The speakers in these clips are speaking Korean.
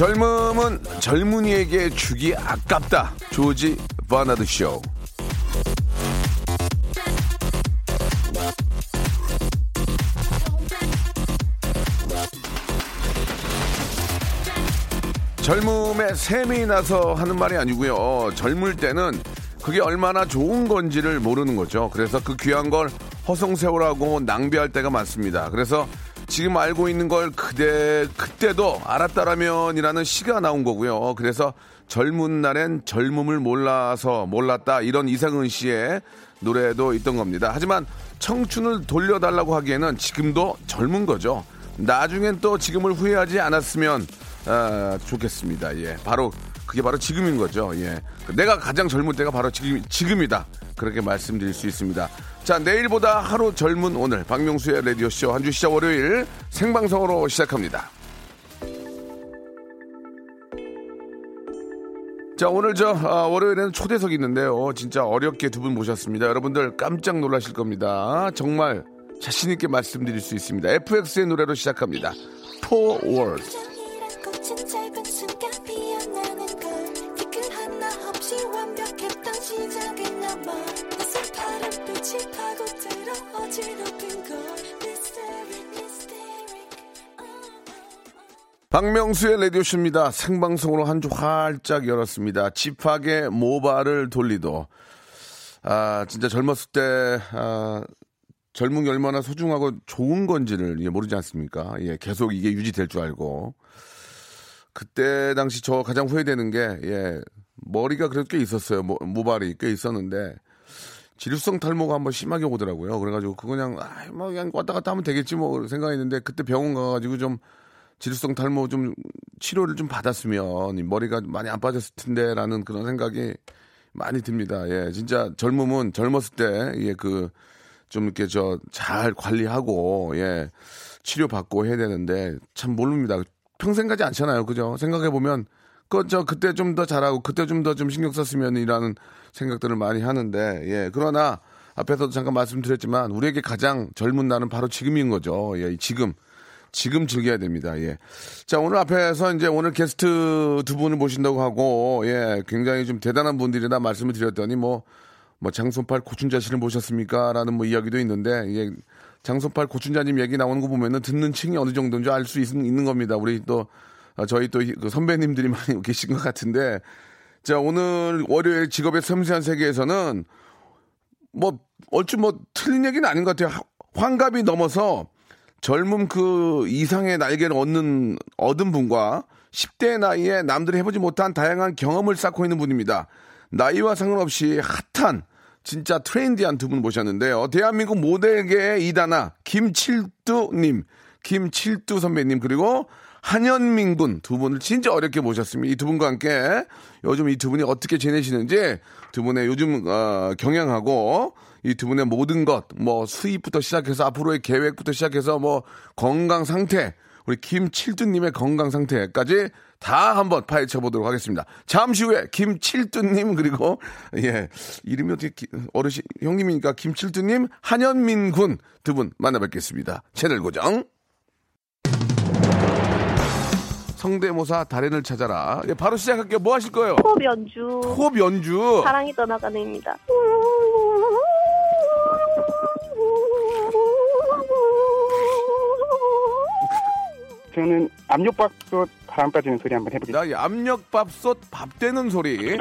젊음은 젊은이에게 주기 아깝다 조지 버나드 쇼 젊음에 샘이 나서 하는 말이 아니고요. 젊을 때는 그게 얼마나 좋은 건지를 모르는 거죠. 그래서 그 귀한 걸 허송세월하고 낭비할 때가 많습니다. 그래서 지금 알고 있는 걸 그대 그때도 알았다라면이라는 시가 나온 거고요. 그래서 젊은 날엔 젊음을 몰라서 몰랐다 이런 이상은 씨의 노래도 있던 겁니다. 하지만 청춘을 돌려달라고 하기에는 지금도 젊은 거죠. 나중엔 또 지금을 후회하지 않았으면 아, 좋겠습니다. 예, 바로 그게 바로 지금인 거죠. 예, 내가 가장 젊을 때가 바로 지금 지금이다. 그렇게 말씀드릴 수 있습니다. 자, 내일보다 하루 젊은 오늘 박명수의 라디오 쇼 한 주 시작 월요일 생방송으로 시작합니다. 자, 오늘 저 아, 월요일에는 초대석이 있는데요. 진짜 어렵게 두 분 모셨습니다. 여러분들 깜짝 놀라실 겁니다. 정말 자신 있게 말씀드릴 수 있습니다. FX의 노래로 시작합니다. Four 박명수의 라디오쇼입니다. 생방송으로 한 주 활짝 열었습니다. 집하게 모발을 돌리도. 아, 진짜 젊었을 때, 아, 젊은 게 얼마나 소중하고 좋은 건지를 예, 모르지 않습니까? 예, 계속 이게 유지될 줄 알고. 그때 당시 저 가장 후회되는 게, 예, 머리가 꽤 있었어요. 모, 모발이 꽤 있었는데, 지루성 탈모가 한번 심하게 오더라고요. 그래가지고 그거 그냥, 아, 뭐 그냥 왔다 갔다 하면 되겠지 뭐 생각했는데, 그때 병원 가가지고 좀 지루성 탈모 좀 치료를 좀 받았으면 이 머리가 많이 안 빠졌을 텐데라는 그런 생각이 많이 듭니다. 예, 진짜 젊음은 젊었을 때, 예, 그, 좀 이렇게 저 잘 관리하고, 예, 치료 받고 해야 되는데 참 모릅니다. 평생 가지 않잖아요. 그죠? 생각해 보면, 그, 저, 그때 좀 더 잘하고, 그때 좀더좀 신경 썼으면 이라는 생각들을 많이 하는데, 예, 그러나, 앞에서도 잠깐 말씀드렸지만, 우리에게 가장 젊은 날은 바로 지금인 거죠. 예, 지금. 지금 즐겨야 됩니다. 예. 자, 오늘 앞에서 이제 오늘 게스트 두 분을 모신다고 하고, 예, 굉장히 좀 대단한 분들이라 말씀을 드렸더니 뭐, 뭐 장손팔 고춘자 씨를 모셨습니까? 라는 뭐 이야기도 있는데, 예, 장손팔 고춘자님 얘기 나오는 거 보면은 듣는 층이 어느 정도인지 알 수 있는 겁니다. 우리 또, 아, 저희 또그 선배님들이 많이 계신 것 같은데, 자, 오늘 월요일 직업의 섬세한 세계에서는 뭐, 얼추 뭐 틀린 얘기는 아닌 것 같아요. 환갑이 넘어서 젊음 그 이상의 날개를 얻는 얻은 분과 10대 나이에 남들이 해보지 못한 다양한 경험을 쌓고 있는 분입니다. 나이와 상관없이 핫한 진짜 트렌디한 두 분 모셨는데요. 대한민국 모델계의 이다나 김칠두님, 김칠두 선배님 그리고 한현민 군 두 분을 진짜 어렵게 모셨습니다. 이 두 분과 함께 요즘 이 두 분이 어떻게 지내시는지 두 분의 요즘 어, 경향하고 이 두 분의 모든 것, 뭐 수입부터 시작해서 앞으로의 계획부터 시작해서 뭐 건강 상태, 우리 김칠두님의 건강 상태까지 다 한번 파헤쳐 보도록 하겠습니다. 잠시 후에 김칠두님 그리고 예 이름이 어떻게 기- 어르신 형님이니까 김칠두님, 한현민 군 두 분 만나뵙겠습니다. 채널 고정. 성대모사 달인을 찾아라. 예, 바로 시작할게요. 뭐 하실 거예요? 호흡 연주 호흡 연주. 사랑이 떠나가는입니다. 저는 압력밥솥 바람 빠지는 소리 한번 해보겠습니다. 나이 압력밥솥 밥 되는 소리.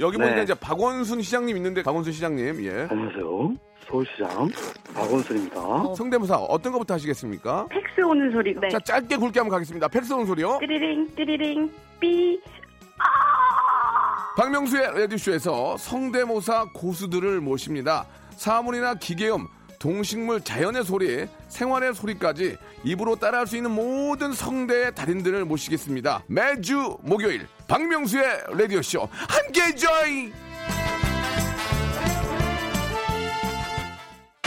여기 보니까 네. 이제 박원순 시장님 있는데 박원순 시장님 예 안녕하세요. 서울시장 박원순입니다. 성대모사 어떤 것부터 하시겠습니까? 팩스 오는 소리. 네. 자 짧게 굵게 한번 가겠습니다. 팩스 오는 소리요. 띠리링 띠리링 삐. 박명수의 라디오쇼에서 성대모사 고수들을 모십니다. 사물이나 기계음, 동식물, 자연의 소리, 생활의 소리까지 입으로 따라할 수 있는 모든 성대의 달인들을 모시겠습니다. 매주 목요일 박명수의 라디오 쇼 함께 join.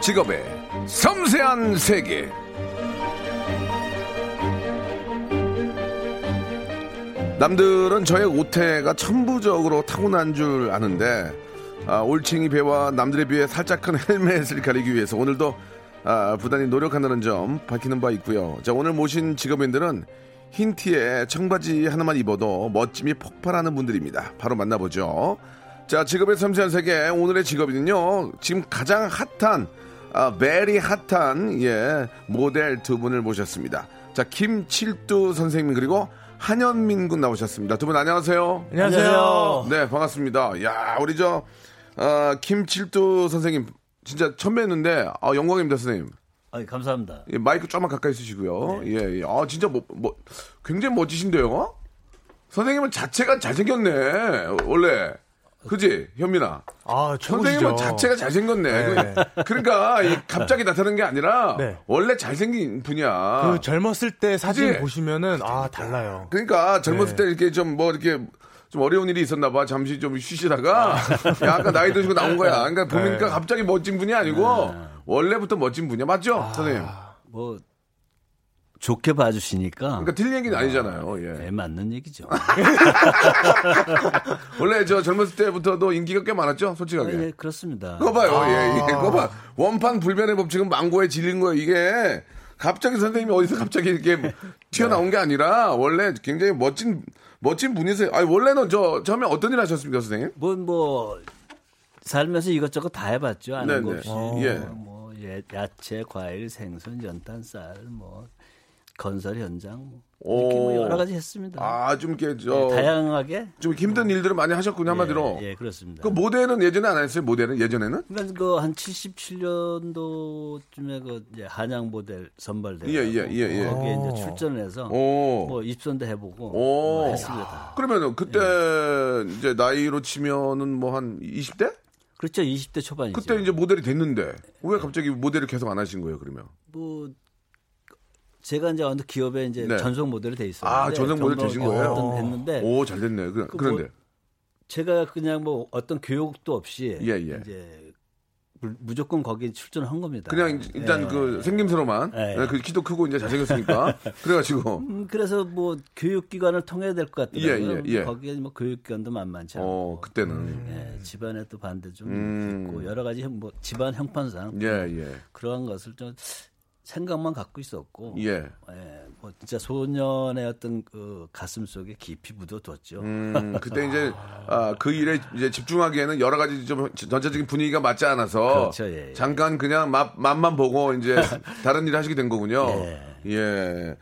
직업의 섬세한 세계. 남들은 저의 오태가 천부적으로 타고난 줄 아는데 아, 올챙이 배와 남들에 비해 살짝 큰 헬멧을 가리기 위해서 오늘도 아, 부단히 노력한다는 점 밝히는 바 있고요. 자 오늘 모신 직업인들은 흰 티에 청바지 하나만 입어도 멋짐이 폭발하는 분들입니다. 바로 만나보죠. 자 직업의 섬세한 세계 오늘의 직업인은요 지금 가장 핫한 아, 베리 핫한 예 모델 두 분을 모셨습니다. 자 김칠두 선생님 그리고 한현민 군 나오셨습니다. 두 분 안녕하세요. 안녕하세요. 네, 반갑습니다. 야, 우리 저, 어, 김칠두 선생님, 진짜 처음 뵀는데, 아, 영광입니다, 선생님. 아, 감사합니다. 예, 마이크 좀만 가까이 쓰시고요. 예, 예. 아, 진짜 뭐, 뭐, 굉장히 멋지신데요? 선생님은 자체가 잘생겼네, 원래. 그지, 현민아? 아, 선생님은 자체가 잘생겼네. 네. 그- 그러니까, 이 갑자기 나타나는 게 아니라, 네. 원래 잘생긴 분이야. 그 젊었을 때 사진 그치? 보시면은 아 달라요. 그러니까 젊었을 네. 때 이렇게 좀 뭐 이렇게 좀 어려운 일이 있었나 봐. 잠시 좀 쉬시다가 약간 나이 드시고 나온 거야. 그러니까 보니까 네. 갑자기 멋진 분이 아니고 원래부터 멋진 분이야. 맞죠? 선생님. 뭐 좋게 봐주시니까 그러니까 틀린 얘기는 아니잖아요. 예. 네, 맞는 얘기죠. 원래 저 젊었을 때부터도 인기가 꽤 많았죠? 솔직하게. 네, 그렇습니다. 그거 봐요. 예, 예. 그거 봐. 원판 불변의 법칙은 망고에 질린 거예요. 이게 갑자기 선생님이 어디서 갑자기 이렇게 튀어나온 게 아니라 원래 굉장히 멋진 멋진 분이세요. 아니 원래는 저 처음에 어떤 일 하셨습니까, 선생님? 뭐, 뭐, 살면서 이것저것 다 해봤죠. 아는 네네. 거 없이. 어. 예. 뭐, 예, 야채, 과일, 생선, 연탄, 쌀, 뭐, 건설 현장, 뭐. 이렇게 뭐 오. 여러 가지 했습니다. 아, 좀 이렇게 네, 저 다양하게. 좀 힘든 일들을 많이 하셨군요, 한마디로. 예, 예, 그렇습니다. 그 모델은 예전에 안 했어요? 모델은 예전에는? 그러니까 그한 77년도쯤에 그 이제 한양 모델 선발대 예, 예, 예, 예. 거기에 이제 출전을 해서 오. 뭐 입선도 해보고 오. 뭐 했습니다. 그러면은 그때 예. 이제 나이로 치면은 뭐 한 20대? 그렇죠, 20대 초반이죠. 그때 이제 모델이 됐는데 왜 갑자기 모델을 계속 안 하신 거예요, 그러면? 뭐 제가 이제 어느 기업에 이제 네. 전속 모델이 돼 있었는데 아, 전속 모델 되신 거예요? 어떤 했는데 오, 잘 됐네. 그, 그 그런데. 뭐 제가 그냥 뭐 어떤 교육도 없이 예, 예. 이제 무- 무조건 거기에 출전한 겁니다. 그냥 일단 예. 그 생김새로만 예. 예, 그 키도 크고 이제 잘생겼으니까 그래가지고 음, 그래서 뭐 교육기관을 통해야 될 것 같더라고요. 예, 예, 예. 거기에 뭐 교육기관도 만만치 않고 어 그때는 예, 집안에 또 반대 좀 음. 있고 여러 가지 형- 뭐 집안 형편상 예 예. 그러한 것을 좀 생각만 갖고 있었고 예. 예, 뭐 진짜 소년의 어떤 그 가슴 속에 깊이 묻어뒀죠. 음, 그때 이제 아, 그 일에 이제 집중하기에는 여러 가지 좀 전체적인 분위기가 맞지 않아서 그렇죠, 예, 예. 잠깐 그냥 맛 맛만 보고 이제 다른 일을 하시게 된 거군요. 예. 예.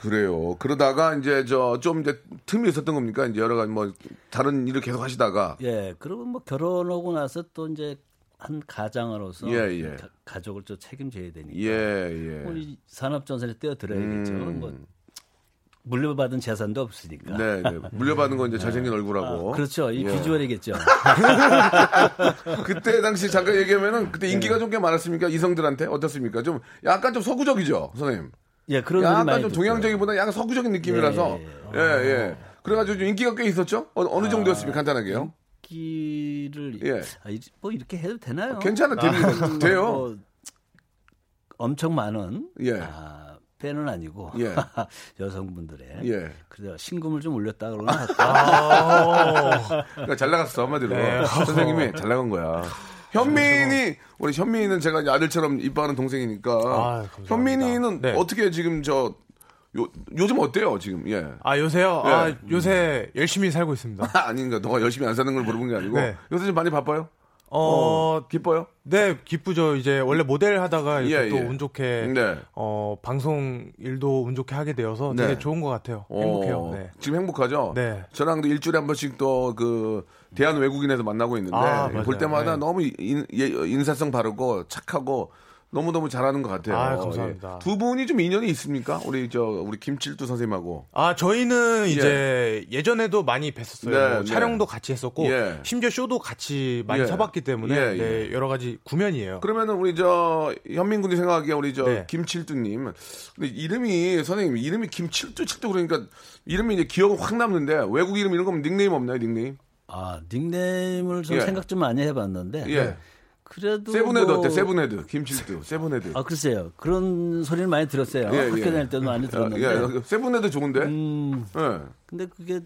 그래요. 그러다가 이제 저 좀 이제 틈이 있었던 겁니까? 이제 여러 가지 뭐 다른 일을 계속 하시다가 예, 그리고 뭐 결혼하고 나서 또 이제 한 가장으로서 예, 예. 가, 족을좀 책임져야 되니까 예, 예. 뭐이 산업 전선에 뛰어들어야겠죠. 음. 뭐 물려받은 재산도 없으니까. 네, 네. 물려받은 건 이제 잘생긴 얼굴하고. 아, 그렇죠. 이 예. 비주얼이겠죠. 그때 당시 잠깐 얘기하면은 그때 인기가 좀 꽤 많았습니까? 이성들한테 어떻습니까? 좀 약간 좀 서구적이죠, 선생님. 예, 그런 약간 좀. 동양적이보다 약간 서구적인 느낌이라서 예, 예, 예. 그래가지고 좀 인기가 꽤 있었죠? 어, 느 정도였습니까? 간단하게요. 기를 예. 아, 이- 뭐 이렇게 해도 되나요? 괜찮아, 됩니다. 돼요. 뭐 엄청 많은 예. 아, 팬은 아니고 예. 여성분들의 예. 그래서 신금을 좀 올렸다 그러나 그러니까 잘 나갔어, 한마디로. 선생님이 잘 나간 거야. 현민이, 우리 현민이는 제가 아들처럼 이뻐하는 동생이니까. 아. 현민이는 네. 어떻게 지금 저 요 요즘 어때요 지금? 예. 아 요새요? 예. 아 요새 열심히 살고 있습니다. 아닌가? 너가 열심히 안 사는 걸 물어본 게 아니고 네. 요새 좀 많이 바빠요? 어, 기뻐요? 네 기쁘죠. 이제 원래 모델 하다가 이렇게 예, 또 예. 운 좋게 네. 어 방송 일도 운 좋게 하게 되어서 네. 되게 좋은 것 같아요. 행복해요. 어, 네. 지금 행복하죠? 네. 저랑도 일주일에 한 번씩 또 그 대한 외국인에서 만나고 있는데 아. 볼 때마다 네. 너무 인, 예, 인사성 바르고 착하고 너무너무 잘하는 것 같아요. 아, 감사합니다. 예. 두 분이 좀 인연이 있습니까? 우리 저 우리 김칠두 선생님하고. 아 저희는 이제 예 전에도 많이 뵀었어요. 네, 뭐 네. 촬영도 같이 했었고 예. 심지어 쇼도 같이 많이 예. 서봤기 때문에 예, 네, 여러 가지 구면이에요. 그러면은 우리 저 현민 군이 생각하기에 우리 저 네. 김칠두 님 근데 이름이 선생님 이름이 김칠두 칠두 그러니까 이름이 이제 기억은 확 남는데 외국 이름 이런 거면 닉네임 없나요 닉네임? 아 닉네임을 좀 예. 생각 좀 많이 해 봤는데 예. 그래도 seven head 뭐- 어때? seven head 김칠두 seven head. 아 글쎄요 그런 소리를 많이 들었어요. 예, 학교 예. 다닐 때도 많이 들었는데. 예, seven head 좋은데. 음, 예. 근데 그게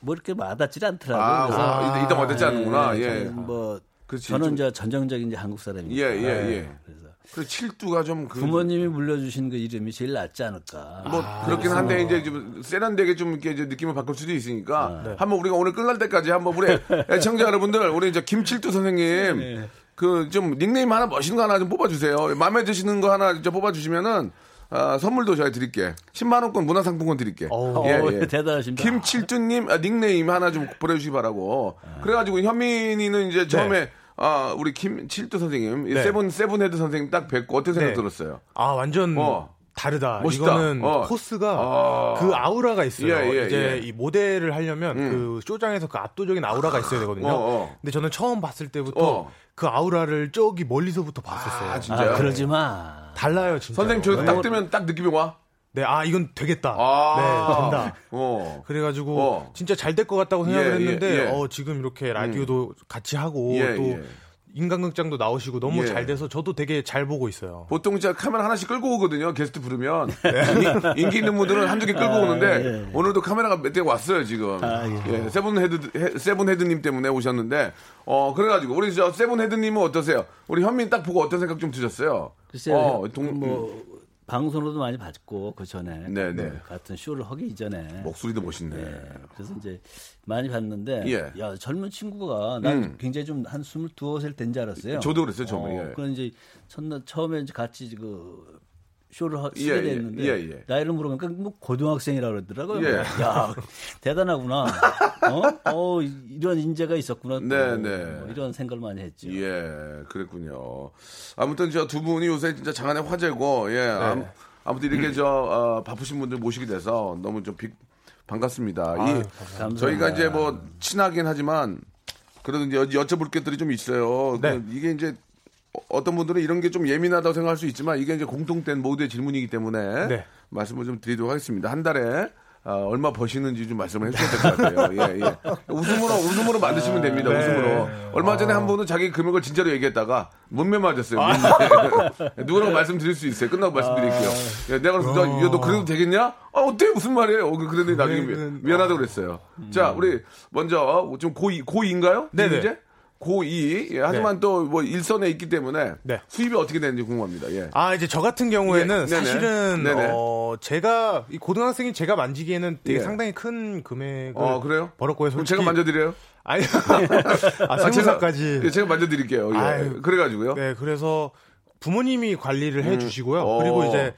뭐 이렇게 와닿질 않더라고요. 아, 그래서 아, 이따 와닿지 않는구나. 예, 예. 저는 뭐 그렇지. 저는 좀- 이제 전형적인 이제 한국 사람이니까. 예, 예, 예. 그래서 그 칠두가 좀 그. 부모님이 물려주신 그 이름이 제일 낫지 않을까. 뭐 그렇긴 한데 이제 좀 세련되게 좀 이렇게 이제 느낌을 바꿀 수도 있으니까 한번 우리가 오늘 끝날 때까지 한번 우리 애청자 여러분들 우리 이제 김칠두 선생님 그좀 닉네임 하나 멋있는 거 하나 좀 뽑아주세요. 마음에 드시는 거 하나 이제 뽑아주시면은 아, 선물도 제가 드릴게. 10만 원권 문화상품권 드릴게. 어, 예, 예. 대단하십니다. 김칠두님 아, 닉네임 하나 좀 보내주시기 바라고. 그래가지고 현민이는 이제 처음에 아 우리 김칠두 선생님 이 네. seven seven head 선생님 딱 뵙고 어떤 생각 네. 들었어요? 아 완전 어. 다르다. 멋있다. 이거는 어. 코스가 아. 그 아우라가 있어요. 예, 예, 이제 예. 이 모델을 하려면 그 쇼장에서 그 압도적인 아우라가 있어야 되거든요. 어, 어. 근데 저는 처음 봤을 때부터 어. 그 아우라를 저기 멀리서부터 봤었어요. 아, 진짜요? 아, 그러지 마. 달라요, 진짜. 선생님 저기 딱 뜨면 딱 느낌이 와. 네, 아 이건 되겠다. 아. 네, 된다. 어. 그래가지고 어. 진짜 잘 될 것 같다고 생각을 예, 했는데 예, 예. 어 지금 이렇게 라디오도 같이 하고 예, 또 예. 인간극장도 나오시고 너무 예. 잘 돼서 저도 되게 잘 보고 있어요. 보통 진짜 카메라 하나씩 끌고 오거든요. 게스트 부르면 인- 인기 있는 분들은 한두 개 끌고 오는데 오늘도 카메라가 몇 대 왔어요 지금. 예, seven head 헤- seven head님 때문에 오셨는데 어 그래가지고 우리 저 seven head님은 어떠세요? 우리 현민 딱 보고 어떤 생각 좀 드셨어요? 글쎄요, 어, 동- 뭐 방송으로도 많이 봤고 그 전에 네, 네. 그 같은 쇼를 하기 이전에 목소리도 멋있네. 예, 그래서 이제 많이 봤는데 예. 야 젊은 친구가 난 음. 굉장히 좀 한 스물두어 살된 줄 알았어요. 저도 그랬어요. 어, 예. 그런 이제 첫날 처음에 이제 같이 그 쇼를 하, 예, 쓰게 예, 됐는데 예, 예. 나이를 물어보니까 뭐 고등학생이라 그러더라고요. 예. 야 대단하구나. 어? 어 이런 인재가 있었구나. 또. 네, 네. 뭐 이런 생각을 많이 했죠. 예, 그랬군요. 아무튼 저 두 분이 요새 진짜 장안의 화제고, 예. 암- 아무튼 이렇게 저 어, 바쁘신 분들 모시게 돼서 너무 좀 빅- 반갑습니다. 이 감사합니다. 저희가 이제 뭐 친하긴 하지만 그래도 이제 여- 여쭤볼 것들이 좀 있어요. 네. 그 이게 이제 어- 어떤 분들은 이런 게 좀 예민하다고 생각할 수 있지만 이게 이제 공통된 모두의 질문이기 때문에 네. 말씀을 좀 드리도록 하겠습니다. 한 달에 아, 얼마 버시는지 좀 말씀을 해주셔야 될 것 같아요. 예, 예. 웃음으로, 웃음으로 만드시면 됩니다. 네. 웃음으로. 얼마 전에 한 분은 자기 금액을 진짜로 얘기했다가 문매 맞았어요. 아. 문매. 누구라고 말씀드릴 수 있어요. 끝나고 말씀드릴게요. 예, 내가 그래서 너, 야, 너 그래도 되겠냐? 아, 어때? 무슨 말이에요? 어, 그랬더니 나중에 미- 금액은- 미안하다고 그랬어요. 자, 우리 먼저 좀 고2, 고2인가요? 네네. 이제? 고2. 예, 하지만 또뭐 일선에 있기 때문에 네. 수입이 어떻게 되는지 궁금합니다. 예. 아 이제 저 같은 경우에는 예. 사실은 네네. 어 제가 이 고등학생이 제가 만지기에는 되게 예. 상당히 큰 금액을 어, 그래요? 벌었고요. 그럼 솔직히 제가 만져 드려요? 아니 아 아, 제가, 세무사까지 예, 제가 만져 드릴게요. 예. 아유. 그래 가지고요. 네 그래서 부모님이 관리를 해 주시고요. 어. 그리고 이제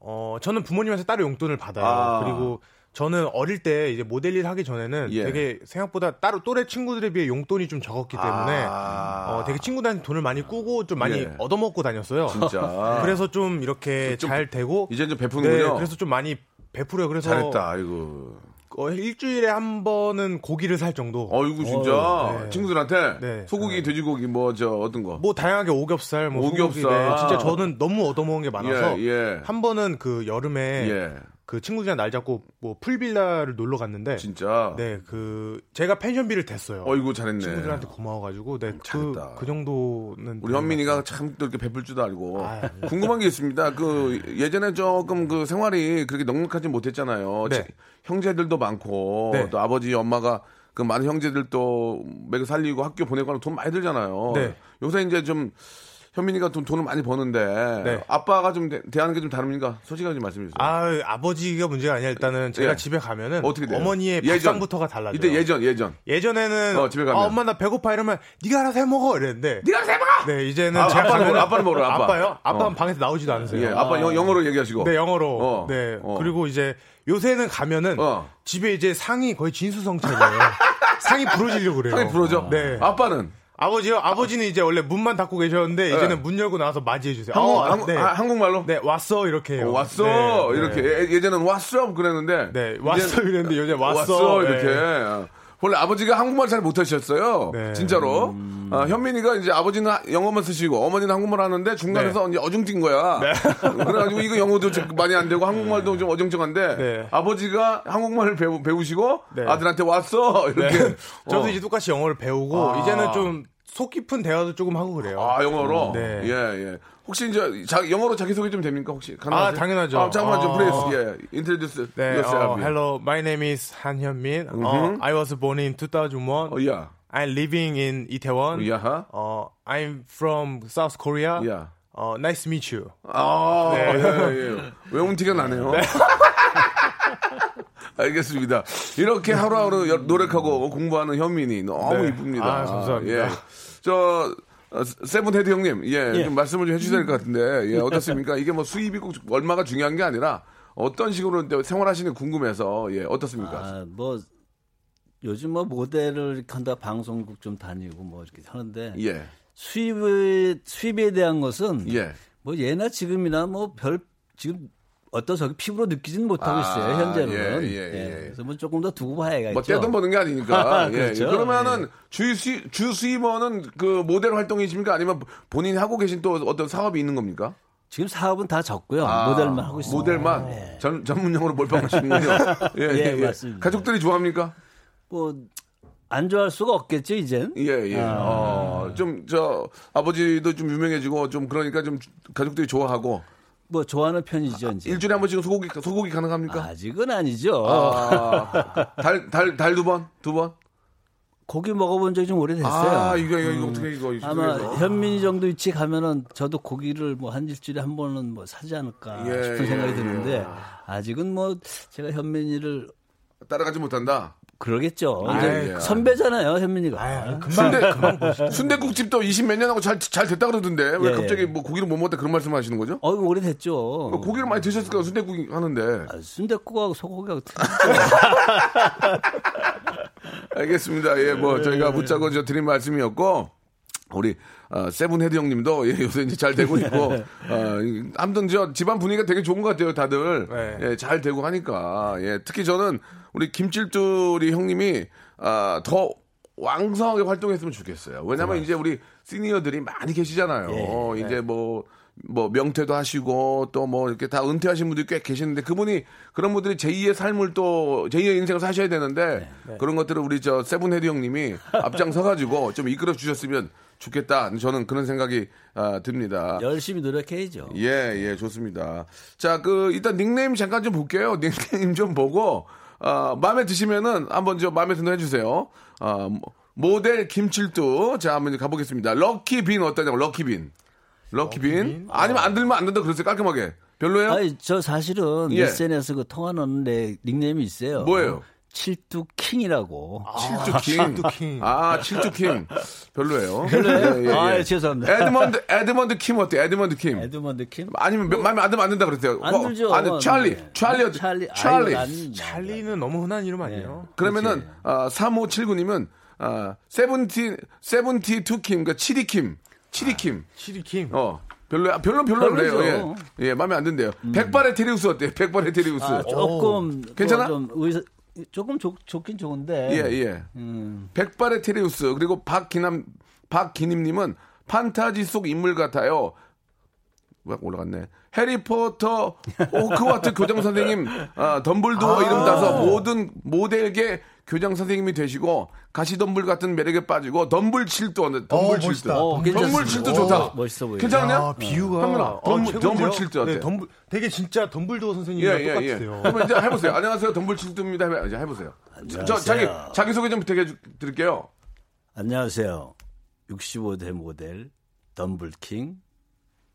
어 저는 부모님한테 따로 용돈을 받아요. 아. 그리고 저는 어릴 때 이제 모델 일 하기 전에는 예. 되게 생각보다 따로 또래 친구들에 비해 용돈이 좀 적었기 때문에 아. 어, 되게 친구들한테 돈을 많이 꾸고 좀 많이 예. 얻어먹고 다녔어요. 진짜. 그래서 좀 이렇게 좀 잘 되고 이제 좀 네, 베푸는군요. 그래서 좀 많이 베풀어요. 그래서 잘했다. 아이고. 어, 일주일에 한 번은 고기를 살 정도. 어이구 진짜 어, 네. 친구들한테 네. 소고기, 돼지고기 뭐 저 어떤 거. 뭐 다양하게 오겹살, 뭐 오겹살. 소고기, 네, 진짜 저는 너무 얻어먹은 게 많아서 예, 예. 한 번은 그 여름에 예. 그 친구들이랑 날 잡고 뭐 풀빌라를 놀러 갔는데 진짜. 네 그 제가 펜션비를 댔어요. 어이구 잘했네. 친구들한테 고마워가지고 네, 그, 잘했다. 그 정도는 우리 현민이가 참 또 이렇게 베풀 줄도 알고 아, 궁금한 게 있습니다. 그 예전에 조금 그 생활이 그렇게 넉넉하지 못했잖아요. 네. 지- 형제들도 많고 네. 또 아버지 엄마가 그 많은 형제들 또 매그 살리고 학교 보내고 하면 돈 많이 들잖아요. 네. 요새 이제 좀 현민이가 돈, 돈을 많이 버는데 네. 아빠가 좀 대, 하는 게 좀 다릅니까? 솔직하게 좀 말씀해 주세요. 아, 아버지가 문제가 아니라 일단은 제가 예. 집에 가면은 어떻게 돼요? 어머니의. 밥상부터가 달라져요. 이때 예전 예전. 예전에는 어, 집에 가면. 아, 엄마 나 배고파 이러면 네가 알아서 해 먹어 이랬는데 네가 세 먹어. 네 이제는 아, 제가 아빠는 뭐라- 아빠는 뭐라, 아빠? 아빠요? 아빠는 어. 방에서 나오지도 않으세요. 예, 아빠 영, 영어로 얘기하시고. 네 영어로. 어. 네 어. 그리고 이제 요새는 가면은 어. 집에 이제 상이 거의 진수성찬이에요. 상이 부러지려고 그래요. 형이 부러져. 네. 아빠는 아버지요? 아버지는 이제 원래 문만 닫고 계셨는데 네. 이제는 문 열고 나와서 맞이해 주세요. 한국 어, 한국, 네. 아, 한국말로. 네, 왔어 이렇게 해요. 어, 왔어 네, 이렇게 네. 예, 예전엔 왔어 그랬는데 네, 왔어 이랬는데 요새 왔어. 왔어 네. 이렇게 원래 아버지가 한국말 잘 못하셨어요 네. 진짜로 아, 현민이가 이제 아버지는 영어만 쓰시고 어머니는 한국말 하는데 중간에서 이제 어중뛴 거야 그래가지고 이거 영어도 좀 많이 안 되고 한국말도 좀 어정쩡한데 네. 아버지가 한국말을 배우, 배우시고 네. 아들한테 왔어 이렇게 네. 저도 어. 이제 똑같이 영어를 배우고 아. 이제는 좀 속 깊은 대화도 조금 하고 그래요. 아 영어로 네. 예 예. 혹시 이제 자, 영어로 자기 소개 좀 됩니까 혹시 가능하세요? 아, 당연하죠. 아, 잠깐만 좀 어. please 예 introduce 네, yourself. 어, 예. hello, my name is 한현민. 어, I was born in 2001. 어, 야. I'm living in Itaewon. 어, I'm from South Korea. 야. 어, nice to meet you. 아, 네. 예, 예. 외운 티가 나네요. 알겠습니다. 이렇게 하루하루 여- 노력하고 공부하는 현민이 너무 네. 이쁩니다. 아, 감사합니다. 예. 저, 어, seven head 형님, 예, 예. 좀 말씀을 좀 해주셔야 될 것 같은데, 예, 어떻습니까? 이게 뭐 수입이 꼭 얼마가 중요한 게 아니라 어떤 식으로 생활하시는 게 궁금해서, 예, 어떻습니까? 아, 뭐 요즘 뭐 모델을 한다 방송국 좀 다니고 뭐 이렇게 하는데 예, 수입을 수입에 대한 것은 예. 뭐 예나 지금이나 뭐 별 지금 어떤 저기 피부로 느끼지는 못하고 아, 있어요 현재는. 예, 예, 예. 그래서 뭐 조금 더 두고 봐야겠죠. 뭐 떼돈 버는 게 아니니까. 예, 그렇죠. 예. 그러면은 주 수, 주 수입원은 그 모델 활동이십니까? 아니면 본인이 하고 계신 또 어떤 사업이 있는 겁니까? 지금 사업은 다 적고요. 아, 모델만 하고 있습니다. 모델만 전, 전문용어로 몰빵하시는군요. 예, 예, 맞습니다. 가족들이 좋아합니까? 뭐 안 좋아할 수가 없겠죠 이젠. 예, 예. 아. 어, 좀, 저, 아버지도 좀 유명해지고 좀 그러니까 좀 가족들이 좋아하고 뭐 좋아하는 편이죠 이제. 일주일에 한 번씩 소고기, 소고기 가능합니까? 아직은 아니죠. 아, 달, 달, 달 두 번? 두 번? 고기 먹어본 적이 좀 오래됐어요. 아, 이거, 이거, 이거 어떻게 이거. 이거 아마 이거. 현민이 정도 위치 가면은 저도 고기를 뭐 한 일주일에 한 번은 뭐 사지 않을까 예, 싶은 예, 생각이 예. 드는데 아직은 뭐 제가 현민이를 따라가지 못한다. 그러겠죠. 아, 이제 예. 선배잖아요, 현민이가. 아, 금방 순대, 금방. 순대국집도 20몇 년 하고 잘, 잘 됐다 그러던데. 왜 예, 갑자기 예. 뭐 고기를 못 먹었다 그런 말씀 하시는 거죠? 어, 이거 오래됐죠. 고기를 많이 드셨을까 순대국집 하는데. 아, 순대국하고 소고기하고. 알겠습니다. 예, 뭐 저희가 웃자고 저 드린 말씀이었고 우리 어, seven head 형님도 예, 요새 이제 잘 되고 있고 어, 이- 아무튼 저 집안 분위기가 되게 좋은 것 같아요. 다들 네. 예, 잘 되고 하니까 예, 특히 저는 우리 김칠두 형님이 아, 더 왕성하게 활동했으면 좋겠어요. 왜냐면 이제 우리 시니어들이 많이 계시잖아요. 어, 이제 뭐, 뭐, 명퇴도 하시고, 또 뭐, 이렇게 다 은퇴하신 분들이 꽤 계시는데, 그분이, 그런 분들이 제2의 삶을 또, 제2의 인생을 사셔야 되는데, 그런 것들을 우리 저 Seven Head 형님이 앞장서가지고 좀 이끌어 주셨으면 좋겠다. 저는 그런 생각이 아, 듭니다. 열심히 노력해야죠. 예, 예, 좋습니다. 자, 그, 일단 닉네임 잠깐 좀 볼게요. 닉네임 좀 보고, 어, 마음에 드시면은 한번 저 마음에 든다 해주세요. 어, 모- 모델 김칠두. 자, 한번 가보겠습니다. lucky빈 어떠냐고, lucky빈. lucky빈? 아니면 안 들면 안 된다 그러세요, 깔끔하게. 별로예요? 아니, 저 사실은 예. SNS 그 통화 넣는데 닉네임이 있어요. 뭐예요? 칠두 킹이라고. 칠두킹. 칠두킹. 아, 칠두킹. 별로예요. 별로예요? 아, 예, 죄송합니다. 에드먼드, 에드먼드 킴 어때요? 에드먼드 킴. 에드먼드 킴? 아니면 몇- 마음에 안 들면 안 된다 그랬어요. 안 어, 들죠. 안 돼. 찰리. 네. 찰리. 어때? 찰리. 찰리. 아유, 난- 찰리는 너무 흔한 이름 아니에요? 그러면은 아, 3579님은 아, seventy seventy two킴 그러니까 칠이킴 칠이킴 칠이킴. 어 별로 별로 별로 그래요. 예. 예 마음에 안 든대요 백발의 테리우스 어때요 백발의 테리우스 아, 조금 괜찮아? 뭐좀 의사, 조금 좋, 좋긴 좋은데. 예 예 음. 백발의 테리우스 그리고 박기남 박기님님은 판타지 속 인물 같아요 막 올라갔네. 해리포터 호크와트 교장 선생님 아, 덤블도어 이름 따서 모든 모델계 교장 선생님이 되시고 가시덤불 같은 매력에 빠지고 덤불 칠도 덤불 칠도 멋있다. 어, 괜찮습니다. 덤불 칠도 좋다. 어, 멋있어 보여요. 괜찮네요? 아, 비유가 현민아, 어, 덤- 최고인데요? 덤불 칠도 어때? 네, 덤불 되게 진짜 덤블도어 예, 선생님이랑 예, 예. 똑같으세요. 그러면 이제 해보세요. 안녕하세요. 덤불 칠도입니다. 해봐- 이제 해보세요. 저, 자기, 자기 소개 좀 부탁해 주- 드릴게요. 안녕하세요. 65대 모델 덤블킹.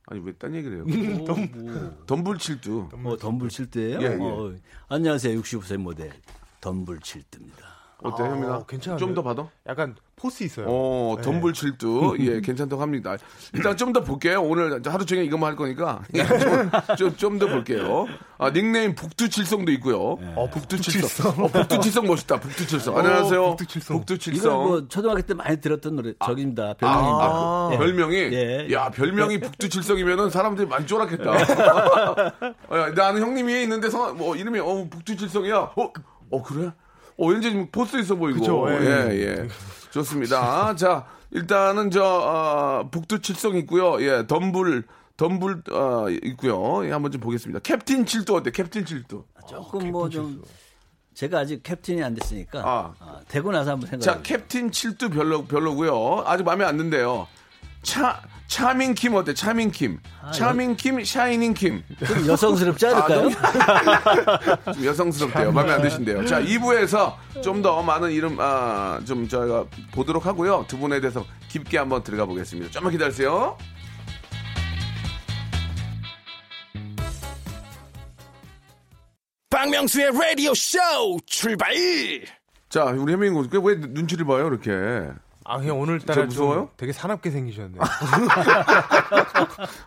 아니 왜 딴 얘기를 해요? 오, 뭐, 덤불 칠두. 뭐 덤블칠드예요? 예, 예. 어, 안녕하세요. 65세 모델 덤블칠드입니다. 어때 아, 현민아? 괜찮은데요? 좀더 받아? 약간 포스 있어요. 어, 네. 덤불 칠두. 예, 괜찮다고 합니다. 일단 좀 더 볼게요. 오늘 하루 종일 이것만 할 거니까. 좀더 볼게요. 아, 닉네임 북두칠성도 있고요. 어, 북두칠성. 어, 북두칠성 멋있다. 북두칠성. 안녕하세요. 북두칠성. 북두칠성. 이거 뭐 초등학교 때 많이 들었던 노래 적입니다. 아, 별명입니다. 아, 예. 별명이 예. 야 별명이 북두칠성이면은 사람들이 많이 쫄았겠다. 어, 야, 나는 형님이 있는데 성, 뭐 이름이 어 북두칠성이야. 어, 어 그래? 어 왠지 좀 포스 있어 보이고. 그쵸, 예. 예, 예. 좋습니다. 자 일단은 저 어, 북두 칠성 있고요. 예, 덤불 덤불 어, 있고요. 예, 한번 좀 보겠습니다. 캡틴 칠두 어때? 캡틴 칠두. 조금 뭐 좀 제가 아직 캡틴이 안 됐으니까 아. 아, 되고 나서 한번 생각해. 자, 캡틴 칠두 별로 별로고요. 아주 마음에 안 든대요. 차 차밍 킴 어때? 차밍 킴. 차밍 킴, 샤이닝 킴. 좀 여성스럽지 않을까요? 좀 여성스럽대요. 마음에 안 드신대요. 자, 2부에서 좀 더 많은 이름, 아, 좀 저희가 보도록 하고요. 두 분에 대해서 깊게 한번 들어가 보겠습니다. 좀만 기다리세요. 박명수의 라디오 쇼 출발 자, 우리 혜민이 왜 눈치를 봐요, 이렇게? 아 그냥 오늘따라 저 무서워요? 좀 되게 사납게 생기셨네요.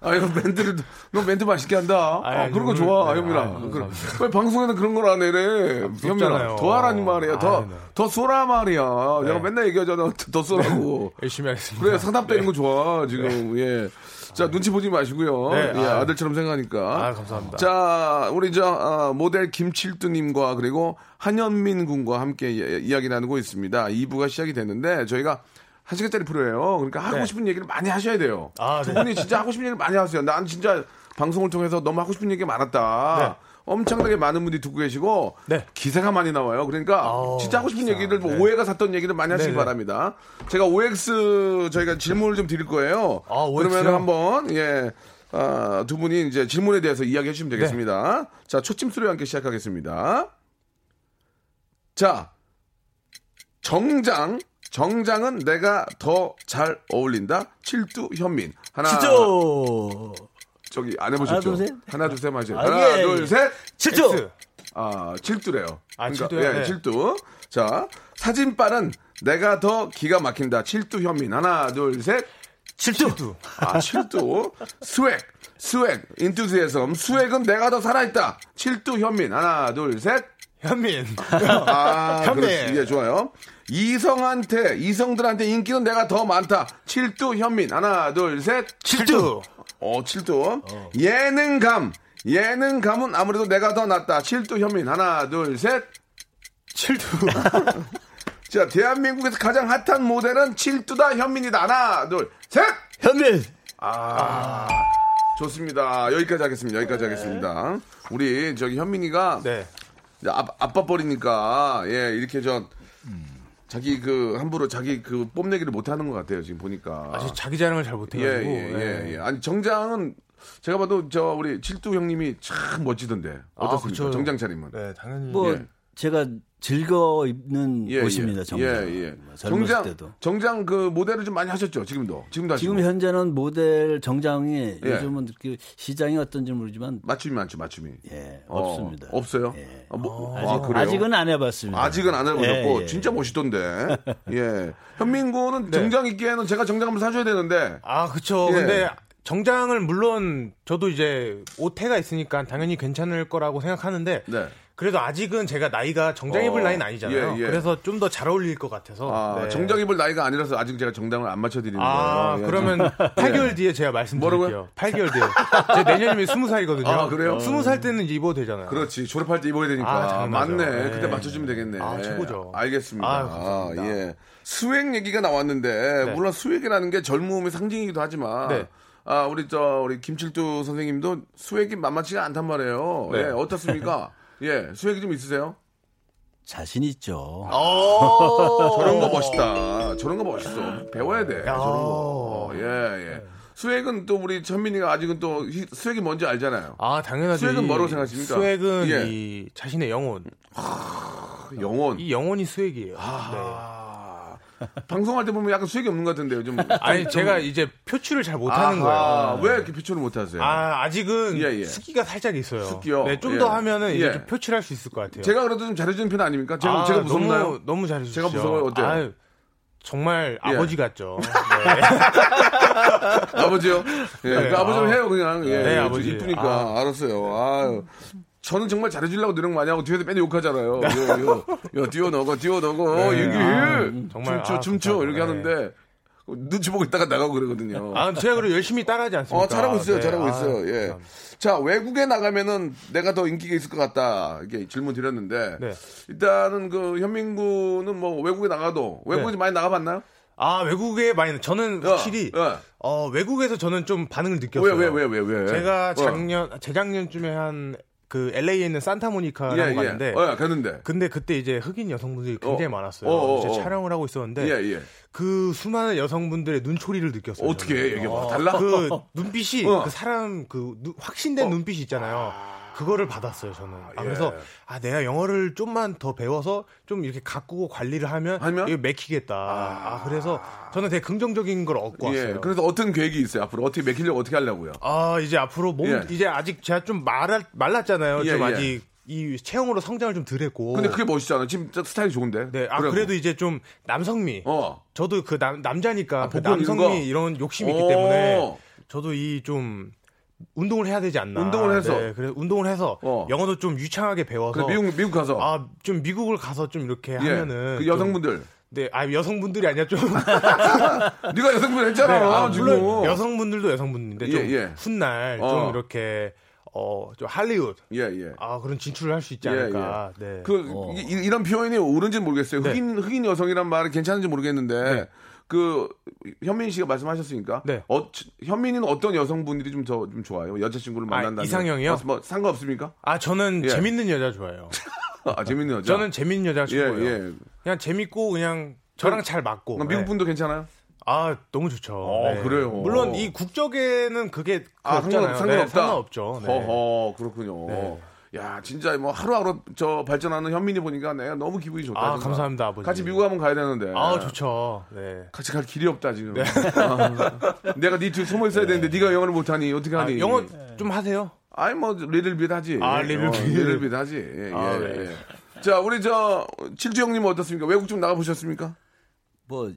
아, 이거 멘트를, 너 멘트 맛있게 한다. 아, 아니, 그런 거 좋아, 네, 혜민아. 아유, 그- 감사합니다. 왜 방송에는 그런 걸 안 해래? 혜민아, 더 하라는 말이야. 더, 아, 네. 더 쏘라 말이야. 내가 맨날 얘기하잖아. 더 쏘라고. 열심히 하겠습니다. 그래 상담되는 거 좋아 지금 예. 자 눈치 보지 마시고요. 네, 예, 아. 아들처럼 생각하니까. 아, 감사합니다. 자 우리 저 아, 모델 김칠두님과 그리고 한현민 군과 함께 예- 이야기 나누고 있습니다. 2부가 시작이 됐는데 저희가 한 시간짜리 프로예요. 그러니까 하고 네. 싶은 얘기를 많이 하셔야 돼요. 아, 두 네. 분이 진짜 하고 싶은 얘기를 많이 하세요. 난 진짜 방송을 통해서 너무 하고 싶은 얘기가 많았다. 네. 엄청나게 많은 분들이 듣고 계시고 네. 기사가 많이 나와요. 그러니까 아우, 진짜 하고 싶은 기사. 얘기를 뭐 네. 오해가 샀던 얘기를 많이 하시기 네네. 바랍니다. 제가 OX 저희가 질문을 좀 드릴 거예요. 아? 그러면 한번 예. 아, 두 분이 이제 질문에 대해서 이야기해 주시면 되겠습니다. 네. 자, 초침 소리와 함께 시작하겠습니다. 자, 정장. 정장은 내가 더 잘 어울린다. 칠두 현민. 하나, 치죠. 저기 안 해보셨죠? 하나, 둘, 셋. 하나, 둘, 셋 마시. 아, 하나, 예, 둘, 예. 셋. 치죠. X. 아, 칠두래요. 아, 그러니까, 칠두요? 예, 네. 칠두. 자, 사진빨은 내가 더 기가 막힌다. 칠두 현민. 하나, 둘, 셋. 칠두. 아, 칠두. swag. swag. 인투스에섬. swag은 내가 더 살아있다. 칠두 현민. 하나, 둘, 셋. 현민. 아, 현민. 그렇지. 예, 좋아요. 이성한테, 이성들한테 인기는 내가 더 많다. 칠두 현민. 하나, 둘, 셋. 칠두. 어, 칠두. 예능감. 예능감은 아무래도 내가 더 낫다. 칠두 현민. 하나, 둘, 셋. 칠두. 자, 대한민국에서 가장 핫한 모델은 칠두다 현민이다. 하나, 둘, 셋. 현민. 아, 좋습니다. 여기까지 하겠습니다. 여기까지 하겠습니다. 우리 저기 현민이가 네. 아, 아빠 뻘이니까 예 이렇게 저 자기 그 함부로 자기 그 뽐내기를 못 하는 것 같아요 지금 보니까. 아직 자기 자랑을 잘 못해가지고. 예예예 예, 예. 아니 정장은 제가 봐도 저 우리 칠두 형님이 참 멋지던데 어떻습니까? 그쵸. 정장 차림은. 네, 당연히. 뭐 예. 제가 즐거 입는 예, 옷입니다. 예. 정장. 예, 예. 뭐 젊었을 정장 때도. 정장 그 모델을 좀 많이 하셨죠 지금도 지금도 하시고. 지금 현재는 모델 정장이 예. 요즘은 그 시장이 어떤지 모르지만 맞춤이 많죠 맞춤이. 예, 어, 없습니다. 없어요? 예. 아, 뭐, 아직, 아, 그래요? 아직은 안 해봤습니다. 아직은 안 해보셨고 예, 예. 진짜 멋있던데. 예. 현민군은 네. 정장 입기에는 제가 정장 한번 사줘야 되는데. 아. 예. 근데 정장을 물론 저도 이제 오태가 있으니까 당연히 괜찮을 거라고 생각하는데 네. 그래도 아직은 제가 나이가 정장 입을 어, 나이는 아니잖아요. 예, 예. 그래서 좀 더 잘 어울릴 것 같아서. 아, 네. 정장 입을 나이가 아니라서 아직 제가 정장을 안 맞춰드리는 아, 거예요. 예, 그러면 8개월 뒤에 제가 말씀드릴게요. 뭐라고요? 8개월 뒤에. 제 내년이면 20살이거든요. 아, 그래요? 20살 때는 이제 입어도 되잖아요. 그렇지. 졸업할 때 입어야 되니까. 아. 맞네. 네. 그때 맞춰주면 되겠네. 아, 최고죠. 알겠습니다. 아유. 아, 예. swag 얘기가 나왔는데, 네. 물론 swag이라는 게 젊음의 상징이기도 하지만, 네. 아, 우리 저, 우리 김칠두 선생님도 swag이 만만치가 않단 말이에요. 네. 예, 어떻습니까? 예, swag이 좀 있으세요? 자신 있죠. 저런 거 멋있다. 저런 거 멋있어. 배워야 돼. 저런 거. 어, 예, 예. swag은 또 우리 현민이가 아직은 또 히- swag이 뭔지 알잖아요. 아, 당연하죠. swag은 이- 뭐라고 생각하십니까? swag은 예. 이 자신의 영혼. 영혼. 이 영혼이 swag이에요. 네. 아, 방송할 때 보면 약간 swag이 없는 것 같은데요. 좀 아니 제가 이제 표출을 잘 못하는 아하, 거예요. 왜 이렇게 표출을 못 하세요? 아 아직은 예, 예. 습기가 살짝 있어요. 습기요? 네, 좀 예. 더 하면은 이제 예. 좀 표출할 수 있을 것 같아요. 제가 그래도 좀 잘해주는 편 아닙니까? 제가 아, 제가 무섭나요? 너무, 너무 잘해주시죠. 제가 무서워요? 어때요? 아유, 정말 예. 아버지 같죠. 네. 아버지요? 예, 네, 그 아버지는 아. 해요 그냥. 예, 네, 예, 아버지. 이쁘니까 알았어요. 아유. 저는 정말 잘해주려고 노력 많이 하고 뒤에서 맨날 욕하잖아요. 요, 요, 요, 뛰어넣어, 뛰어넣어, 네. 얘기해. 아, 정말, 춤춰, 아, 춤춰, 감사합니다. 이렇게 네. 하는데, 눈치 보고 있다가 나가고 그러거든요. 아, 제가 그래 열심히 따라하지 않습니까? 어, 잘하고 있어요, 네, 잘하고 아, 있어요. 예. 감사합니다. 자, 외국에 나가면은 내가 더 인기가 있을 것 같다. 이렇게 질문 드렸는데, 네. 일단은 그 현민구는 뭐 외국에 나가도, 외국에 네. 많이 나가봤나요? 아, 외국에 많이, 저는 확실히, 어, 어, 외국에서 저는 좀 반응을 느꼈어요. 왜, 왜, 왜, 왜, 왜? 제가 어. 작년, 재작년쯤에 한, 그, LA에 있는 산타모니카라고 예, 예. 갔는데, 어, 갔는데. 근데 그때 이제 흑인 여성분들이 굉장히 어. 많았어요. 어, 어, 이제 어. 촬영을 하고 있었는데, 예, 예. 그 수많은 여성분들의 눈초리를 느꼈어요. 어떻게 저는. 해? 얘기해 봐. 달라? 그 눈빛이 어. 그 사람 그 눈- 확신된 눈빛이 있잖아요. 그거를 받았어요 저는. 아, 예. 그래서 아 내가 영어를 좀만 더 배워서 좀 이렇게 가꾸고 관리를 하면, 하면? 이거 맥히겠다. 아, 그래서 저는 되게 긍정적인 걸 얻고 예. 왔어요. 그래서 어떤 계획이 있어요? 앞으로 어떻게 맥히려고 어떻게 하려고요? 아 이제 앞으로 몸 예. 이제 아직 제가 좀 말라, 말랐잖아요. 예, 좀 예. 아직 이 체형으로 성장을 좀 덜했고. 근데 그게 멋있잖아. 지금 스타일이 좋은데. 네, 아 그래갖고. 그래도 이제 좀 남성미. 어. 저도 그 남, 남자니까 아, 그 이런 남성미 거? 이런 욕심이 있기 오. 때문에 저도 이좀 운동을 해야 되지 않나. 운동을 해서? 네, 그래 운동을 해서 어. 영어도 좀 유창하게 배워서 그래, 미국 미국 가서 아, 좀 미국을 가서 좀 이렇게 예. 하면은 그 좀- 여성분들 네, 아 여성분들이 아니라 좀 네가 여성분 했잖아 네, 아, 지금. 물론 여성분들도 여성분인데 좀 예, 예. 훗날 어. 좀 이렇게 어, 좀 할리우드 예, 예. 아, 그런 진출을 할 수 있지 예, 않을까. 네. 그 이, 런 표현이 옳은지 모르겠어요. 네. 흑인 흑인 여성이란 말이 괜찮은지 모르겠는데 네. 그 현민 씨가 말씀하셨으니까 네. 어, 현민이는 어떤 여성분들이 좀 더 좀 좋아요? 여자친구를 아, 만난다면 이상형이요? 뭐, 뭐 상관없습니까? 아, 저는 예. 재밌는 여자 좋아해요. 아 재밌는 여자. 저는 재밌는 여자 예, 좋아해요. 예. 그냥 재밌고 그냥 저랑 잘 맞고. 미국 네. 분도 괜찮아요? 아 너무 좋죠. 어, 그래요? 물론 이 국적에는 그게 아. 상관, 네, 상관없다. 상관없죠. 네. 허허, 그렇군요. 네. 야, 진짜 뭐 하루하루 저 발전하는 현민이 보니까 내가 너무 기분이 좋다. 아. 감사합니다 아버지. 같이 미국 한번 가야 되는데. 아 좋죠. 네. 같이 갈 길이 없다 지금. 아, 내가 네 뒤에 숨어 있어야 되는데 네가 영어를 못하니 어떻게 아, 하니? 영어 좀 하세요. 아니 뭐 리들빗 하지. 아, 리들빗. 어, 리들빗 하지. 예, 아, 예, 네. 예. 자, 우리 저 칠주 형님은 어떻습니까? 외국 좀 나가 보셨습니까? 뭐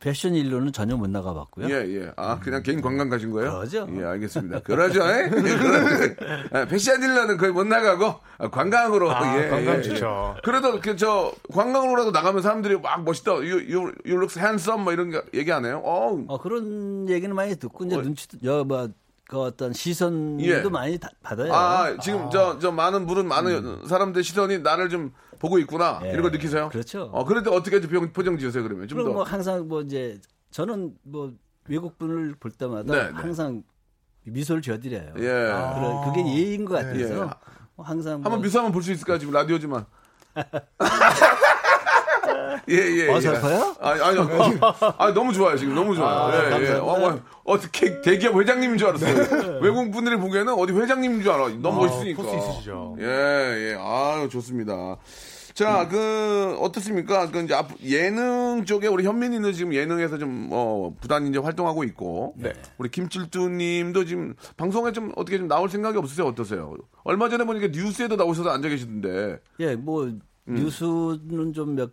패션 일로는 전혀 못 나가봤고요. 예, 예. 아, 그냥 개인 관광 가신 거예요? 그러죠. 예, 알겠습니다. 그러죠, 예? 그러죠. 예, 패션 딜러는 거의 못 나가고, 아, 관광으로. 아, 예, 관광 예, 예. 좋죠. 그래도, 그, 저, 관광으로라도 나가면 사람들이 막 멋있다. You, you, you look handsome, 뭐 이런 거 얘기 안 해요? 어 어, 그런 얘기는 많이 듣고 이제 눈치도 여뭐 그 어떤 시선도 예. 많이 다- 받아요. 아, 지금 저, 저 많은 물은 많은 사람들 시선이 나를 좀 보고 있구나. 예. 이런 거 느끼세요? 그렇죠. 어, 그럴 때 어떻게 포장, 포장 지으세요, 그러면? 좀 더. 뭐 항상 뭐 이제 저는 뭐 외국 분을 볼 때마다 네, 네. 항상 미소를 지어드려요. 예. 그런 그게 예의인 것 같아서 예. 뭐 항상 한번 뭐 미소 한번 볼 수 있을까요? 지금 라디오지만. 예, 예. 어설퍼요? 예. 아니, 아니, 어, 아니, 너무 좋아요, 지금. 너무 좋아요. 예, 예. 어, 뭐, 어떻게 대기업 회장님인 줄 알았어요. 외국 분들이 보기에는 어디 회장님인 줄 알아. 너무 멋있으니까. 포스 있으시죠. 예, 예. 아유, 좋습니다. 자, 그, 어떻습니까? 그, 이제 앞, 예능 쪽에 우리 현민이는 지금 예능에서 좀, 어, 부단 이제 활동하고 있고. 네. 우리 김칠두 님도 지금 방송에 좀 어떻게 좀 나올 생각이 없으세요? 어떠세요? 얼마 전에 보니까 뉴스에도 나오셔서 앉아 계시던데. 예, 뭐 뉴스는 좀몇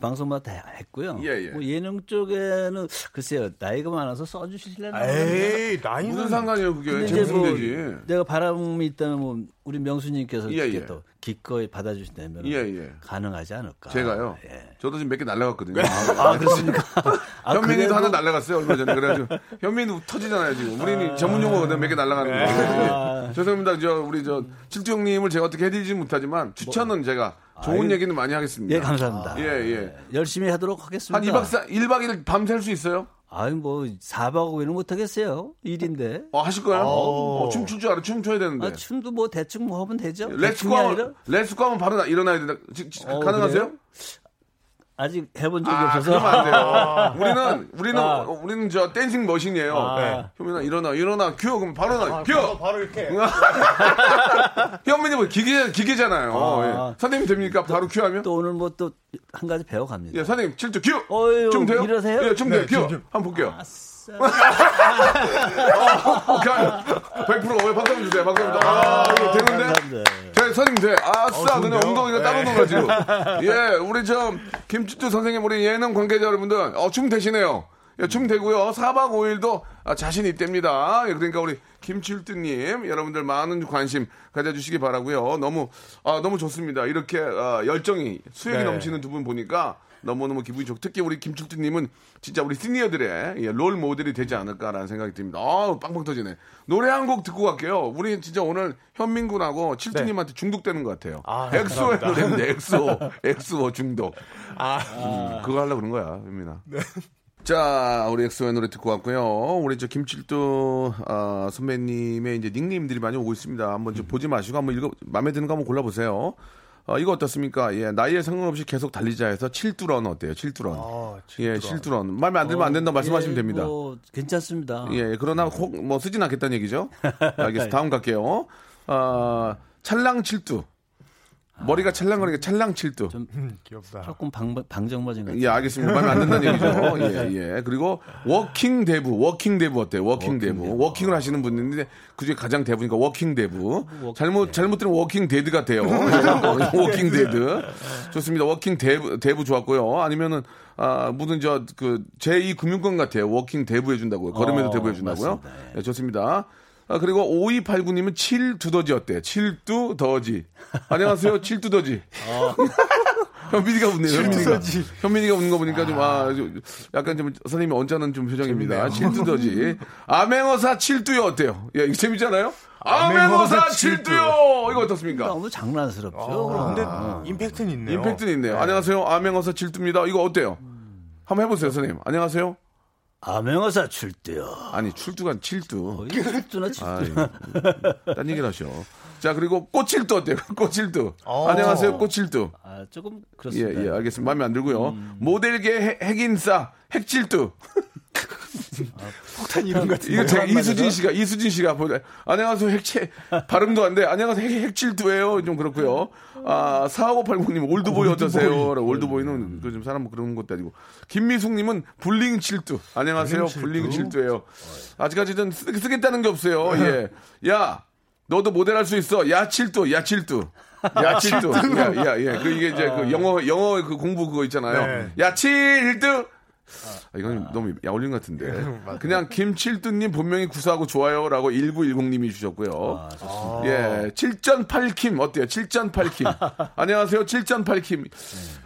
방송마다 다 했고요. 예, 예. 뭐 예능 쪽에는 글쎄요 나이가 많아서 써주실래나. 에이 나이는 무슨 상관이에요, 그게. 이제 뭐 되지. 내가 바람이 있다면 뭐 우리 명수님께서 예, 예. 또 기꺼이 받아주신다면 예, 예. 가능하지 않을까. 제가요. 예. 저도 지금 몇 개 날라갔거든요. 아 그렇습니까? 아, 현민이도 그래도- 하나 날라갔어요 얼마 전에 그래가지고 현민이 터지잖아요 지금 우리는 전문 용어거든 몇 개 날라가는 거 아. 예. 죄송합니다 저 우리 저 칠두 형님을 제가 어떻게 해드리지 못하지만 추천은 제가 좋은 뭐. 아유. 얘기는 많이 하겠습니다 예 감사합니다. 예, 예. 열심히 하도록 하겠습니다. 한 2박 4, 1박 2일 밤샐 수 있어요? 아유 뭐 4박 5일은 못 하겠어요. 일인데. 어, 하실 거예요? 어, 춤출 줄 알아 춤춰야 되는데 아, 춤도 뭐 대충 뭐 하면 되죠. let's go 하면 let's go 하면 바로 나- 일어나야 된다 지- 지- 어, 가능하세요? 그래요? 아직 해본 적이 아, 없어서. 그러면 안 돼요. 우리는 우리는 아. 어, 우리는 저 dancing machine이에요. 아. 네. 현민아 일어나 일어나 큐 그럼 바로 나 큐. 바로 이렇게. 현민이 뭐 기계 기계잖아요. 아. 예. 선생님 됩니까? 바로 큐 하면? 또 오늘 뭐 또 한 가지 배워갑니다. 예, 선생님 칠두 큐. 어휴, 좀 돼요? 이러세요? 예, 좀 돼요. 네, 큐. 좀, 좀. 한번 볼게요. 아 싸. 오케이. 100% 어, 박수 한번 주세요. 박수 한번. 아, 이거 되는데? 제 선생님 돼. 아싸, 어, 그냥? 엉덩이가 따로 네. 놀아지고. 예, 우리 저, 김치주 선생님, 우리 예능 관계자 여러분들, 어, 춤 되시네요. 예, 춤 되고요. 4박 5일도 아, 자신 있답니다. 예, 그러니까 우리 김칠두님, 여러분들 많은 관심 가져주시기 바라고요 너무, 아, 너무 좋습니다. 이렇게, 아, 열정이, 수액이 네. 넘치는 두 분 보니까 너무너무 기분이 좋고, 특히 우리 김칠두님은 진짜 우리 시니어들의 예, 롤 모델이 되지 않을까라는 생각이 듭니다. 아 빵빵 터지네. 노래 한 곡 듣고 갈게요. 우리 진짜 오늘 현민군하고 칠두님한테 중독되는 것 같아요. 아, 엑소의. 노래인데, 엑소. 엑소 중독. 아, 음, 그거 하려고 그런 거야, 현민아. 자, 우리 엑소의 노래 듣고 왔고요. 우리 저 김칠두 아, 선배님의 이제 닉네임들이 많이 오고 있습니다. 한번 좀 보지 마시고 한번 읽어 마음에 드는 거 한번 골라 보세요. 어, 이거 어떻습니까? 예, 나이에 상관없이 계속 달리자 해서 칠두run 어때요? 칠두run. 아, 예, 칠두run. 마음에 안 들면 안 된다 말씀하시면 예, 됩니다. 뭐 괜찮습니다. 예, 그러나 혹 뭐 쓰진 않겠다는 얘기죠. 알겠습니다. 다음 갈게요. 아, 찰랑 칠두. 머리가 찰랑거리니까 찰랑칠두. 귀엽다. 조금 방, 방정맞은 것 같아요. 예, 알겠습니다. 마음에 안 든다는 얘기죠. 예, 예. 그리고 walking 대부, walking 대부 어때요? walking 대부. walking을 하시는 분인데 그중에 가장 대부니까 walking 대부. 잘못 잘못 들으면 walking dead 같아요. 예, walking dead. 좋습니다. walking 대부 대부 좋았고요. 아니면은 아, 무슨 저 그 제2 금융권 같아요. walking 대부 해 준다고요. 걸음에도 어, 대부 해 준다고요. 맞습니다. 예, 좋습니다. 아, 그리고 5289님은 칠두더지 어때? 칠두더지. 안녕하세요. 칠두더지. 현민이가 웃네요. 현민이가. 현민이가 웃는 거 보니까 좀, 아, 좀 약간 좀, 선생님이 언짢은 좀 표정입니다. 칠두더지. 암행어사 칠두요 어때요? 야, 이거 재밌잖아요? 암행어사 암행어사 칠두요! 이거 어떻습니까? 너무 장난스럽죠. 아, 근데 아. 임팩트는 있네요. 임팩트는 있네요. 안녕하세요. 암행어사 칠두입니다. 이거 어때요? 한번 해보세요, 선생님. 안녕하세요. 암행어사 출두요. 아니, 출두가 칠두. 출두. 아이, 딴 얘기를 하셔. 자, 그리고 꽃칠두 어때요? 꽃칠두. 어. 안녕하세요, 꽃칠두. 아, 조금 예, 그렇습니다. 예, 알겠습니다. 마음에 안 들고요. 모델계 핵- 핵인싸, 핵질두. 폭탄 이름 같은 이거 제가 이수진? 씨가, 이수진 씨가 보내, 안녕하세요, 핵체, 발음도 안 돼. 안녕하세요, 핵, 핵질두예요 좀 그렇고요. 아, 4580님, 올드보이 어떠세요? 올드보이는 그좀 사람 그러는 것도 아니고. 김미숙님은 불링 칠두. 안녕하세요, 불링 칠두예요 아직까지는 쓰, 쓰겠다는 게 없어요. 예. 야, 너도 모델 할 수 있어. 야, 칠두, 야, 칠두. 야, 칠두. 야, 야, 예. 그 이게 이제 그 영어, 영어 그 공부 그거 있잖아요. 네. 야, 칠두. 아, 이건 너무 야올린 것 같은데. 그냥 김칠두님 본명이 구수하고 좋아요라고 1910님이 주셨고요. 예, 7.8킴 어때요? 7.8킴. 안녕하세요, 7.8킴.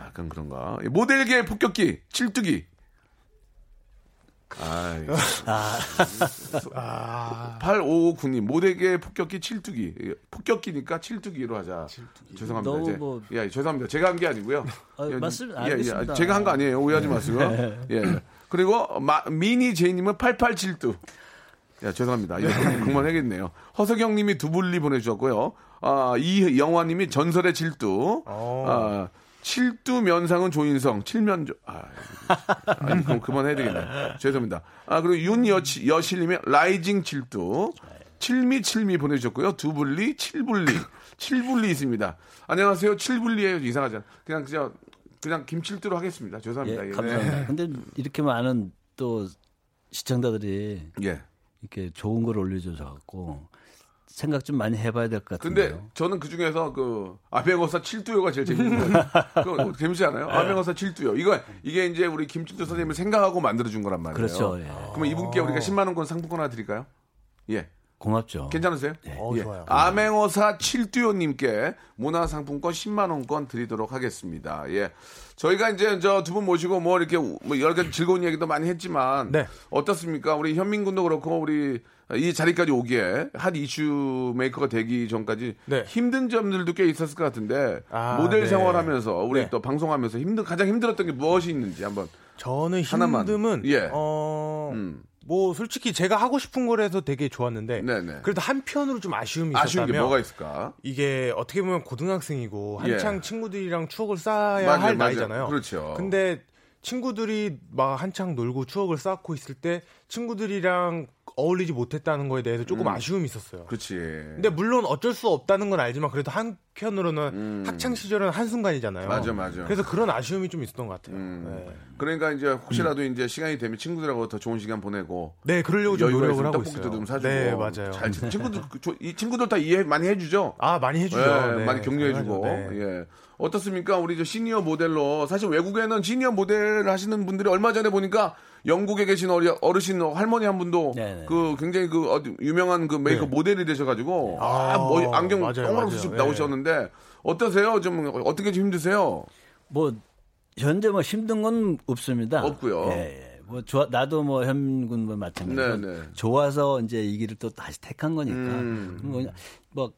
약간 그런가. 예, 모델계 폭격기, 칠두기. 아이. 아. 8559님, 모델계 폭격기 칠두기. 예, 폭격기니까 칠두기로 하자. 죄송합니다. 너무 이제. 뭐- 예, 죄송합니다. 제가 한 게 아니고요. 아, 예, 맞습니다. 예, 예. 제가 한 거 아니에요. 오해하지 마시고요. 예. 그리고 마- 미니 제이님은 8872. 야, 죄송합니다. 이거 그만해야겠네요. 허석영 님이 두불리 보내주셨고요. 아, 이영화 님이 전설의 질두. 아, 칠두 면상은 조인성, 칠면조. 아, 아니, 그럼 그만해야 되겠네. 죄송합니다. 아, 그리고 윤여치, 여실님의 라이징 칠두. 칠미 칠미 보내주셨고요. 두불리, 칠불리. 칠불리 있습니다. 안녕하세요. 칠불리에요. 이상하잖아. 그냥, 그냥, 그냥 김칠두로 하겠습니다. 죄송합니다. 예, 예. 감사합니다. 근데 이렇게 많은 또 시청자들이 예. 이렇게 좋은 걸 올려줘서 갖고 생각 좀 많이 해봐야 될것 근데 같은데요. 저는 그 중에서 그 아베거사 칠두요가 제일 재밌는 거예요. 그거 재밌지 않아요? 아베거사 칠두요. 이거 이게 이제 우리 김칠두 선생님을 생각하고 만들어 준 거란 말이에요. 그렇죠. 예. 그러면 이분께 우리가 10만 원권 상품권 하나 드릴까요? 예. 고맙죠. 괜찮으세요? 어, 예. 좋아요. 암행어사 칠두요님께 문화상품권 10만 원권 드리도록 하겠습니다. 예, 저희가 이제 저 두 분 모시고 뭐 이렇게 뭐 여러 가지 즐거운 얘기도 많이 했지만 네. 어떻습니까? 우리 현민 군도 그렇고 우리 이 자리까지 오기에 핫 이슈 메이커가 되기 전까지 네. 힘든 점들도 꽤 있었을 것 같은데 아, 모델 네. 생활하면서 우리 네. 또 방송하면서 힘든 가장 힘들었던 게 무엇이 있는지 한번 저는 하나만. 힘듦은 예. 어 음. 뭐 솔직히 제가 하고 싶은 걸 해서 되게 좋았는데 네네. 그래도 한편으로 좀 아쉬움이 있었다면 게 뭐가 있을까? 이게 어떻게 보면 고등학생이고 한창 예. 친구들이랑 추억을 쌓아야 맞아요, 할 맞아요. 나이잖아요. 그렇죠. 근데 친구들이 막 한창 놀고 추억을 쌓고 있을 때 친구들이랑 어울리지 못했다는 거에 대해서 조금 음. 아쉬움이 있었어요. 그렇지. 근데 물론 어쩔 수 없다는 건 알지만 그래도 한편으로는 학창 시절은 한 순간이잖아요. 음. 맞아, 맞아. 그래서 그런 아쉬움이 좀 있었던 것 같아요. 음. 네. 그러니까 이제 혹시라도 이제 시간이 되면 친구들하고 더 좋은 시간 보내고 네, 그러려고 좀 노력을 하고 떡볶이도 있어요. 좀 사주고 네, 맞아요. 잘 지- 친구들 이 친구들 다 이해 많이 해주죠. 아 많이 해주죠. 예, 네, 많이 격려해주고. 네. 예 어떻습니까 우리 저 시니어 모델로 사실 외국에는 시니어 모델 하시는 분들이 얼마 전에 보니까 영국에 계신 어리, 어르신 할머니 한 분도 네네. 그 굉장히 그 어디 유명한 그 메이크업 네. 모델이 되셔가지고 아, 아, 뭐 안경 동그랗게. 쑥 예. 나오셨는데 어떠세요 좀 어떻게 좀 힘드세요 뭐 현재 뭐 힘든 건 없습니다. 없고요. 예, 예. 뭐 좋아 나도 뭐 현군 뭐 마찬가지로 네, 네. 좋아서 이제 이 길을 또 다시 택한 거니까 음. 거냐. 뭐